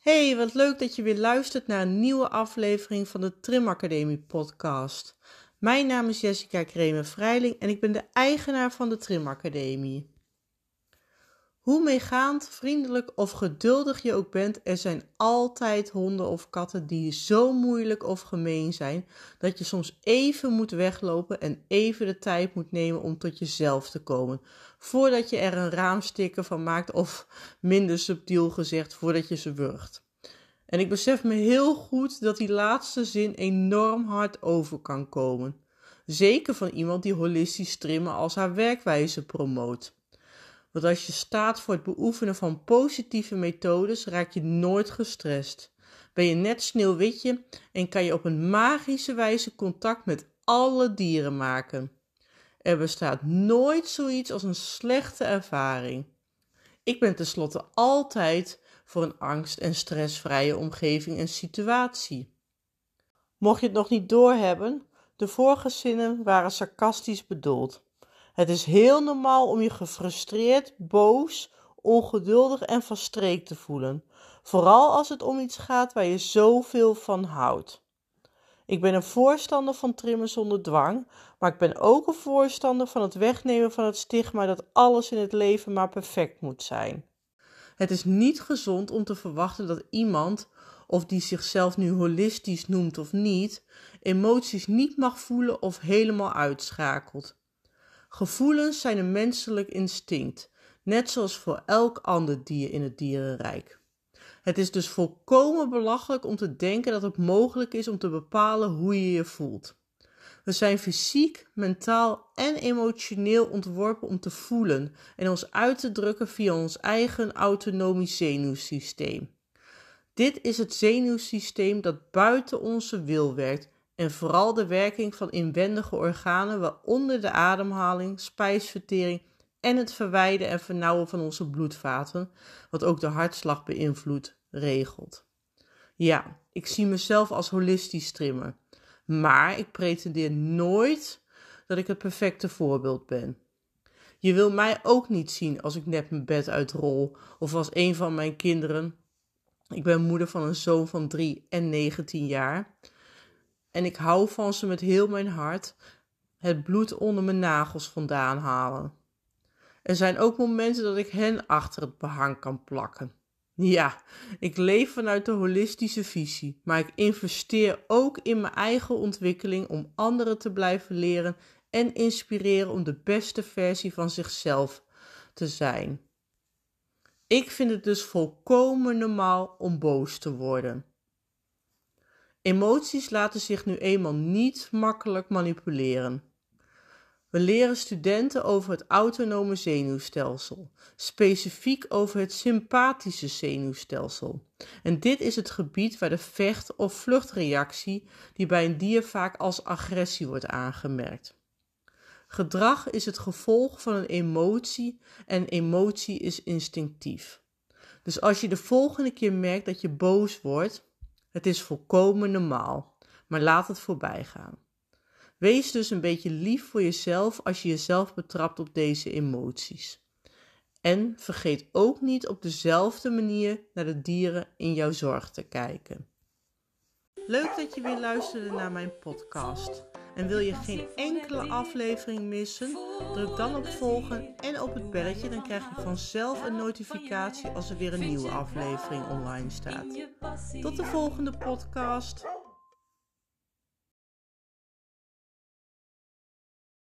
Hey, wat leuk dat je weer luistert naar een nieuwe aflevering van de Trim Academie podcast. Mijn naam is Jessica Kremer-Vrijling en ik ben de eigenaar van de Trim Academie. Hoe meegaand, vriendelijk of geduldig je ook bent, er zijn altijd honden of katten die zo moeilijk of gemeen zijn dat je soms even moet weglopen en even de tijd moet nemen om tot jezelf te komen, voordat je er een raamsticker van maakt of minder subtiel gezegd, voordat je ze wurgt. En ik besef me heel goed dat die laatste zin enorm hard over kan komen. Zeker van iemand die holistisch trimmen als haar werkwijze promoot. Want als je staat voor het beoefenen van positieve methodes, raak je nooit gestrest. Ben je net sneeuwwitje en kan je op een magische wijze contact met alle dieren maken. Er bestaat nooit zoiets als een slechte ervaring. Ik ben tenslotte altijd voor een angst- en stressvrije omgeving en situatie. Mocht je het nog niet doorhebben, de vorige zinnen waren sarcastisch bedoeld. Het is heel normaal om je gefrustreerd, boos, ongeduldig en van streek te voelen, vooral als het om iets gaat waar je zoveel van houdt. Ik ben een voorstander van trimmen zonder dwang, maar ik ben ook een voorstander van het wegnemen van het stigma dat alles in het leven maar perfect moet zijn. Het is niet gezond om te verwachten dat iemand, of die zichzelf nu holistisch noemt of niet, emoties niet mag voelen of helemaal uitschakelt. Gevoelens zijn een menselijk instinct, net zoals voor elk ander dier in het dierenrijk. Het is dus volkomen belachelijk om te denken dat het mogelijk is om te bepalen hoe je je voelt. We zijn fysiek, mentaal en emotioneel ontworpen om te voelen en ons uit te drukken via ons eigen autonome zenuwsysteem. Dit is het zenuwsysteem dat buiten onze wil werkt en vooral de werking van inwendige organen, waaronder de ademhaling, spijsvertering en het verwijden en vernauwen van onze bloedvaten, wat ook de hartslag beïnvloedt, regelt. Ja, ik zie mezelf als holistisch trimmer, maar ik pretendeer nooit dat ik het perfecte voorbeeld ben. Je wil mij ook niet zien als ik net mijn bed uitrol of als een van mijn kinderen. Ik ben moeder van een zoon van 3 en 19 jaar en ik hou van ze met heel mijn hart het bloed onder mijn nagels vandaan halen. Er zijn ook momenten dat ik hen achter het behang kan plakken. Ja, ik leef vanuit de holistische visie, maar ik investeer ook in mijn eigen ontwikkeling om anderen te blijven leren en inspireren om de beste versie van zichzelf te zijn. Ik vind het dus volkomen normaal om boos te worden. Emoties laten zich nu eenmaal niet makkelijk manipuleren. We leren studenten over het autonome zenuwstelsel, specifiek over het sympathische zenuwstelsel. En dit is het gebied waar de vecht- of vluchtreactie, die bij een dier vaak als agressie wordt aangemerkt. Gedrag is het gevolg van een emotie en emotie is instinctief. Dus als je de volgende keer merkt dat je boos wordt, het is volkomen normaal, maar laat het voorbij gaan. Wees dus een beetje lief voor jezelf als je jezelf betrapt op deze emoties. En vergeet ook niet op dezelfde manier naar de dieren in jouw zorg te kijken. Leuk dat je weer luisterde naar mijn podcast. En wil je geen enkele aflevering missen? Druk dan op volgen en op het belletje. Dan krijg je vanzelf een notificatie als er weer een nieuwe aflevering online staat. Tot de volgende podcast.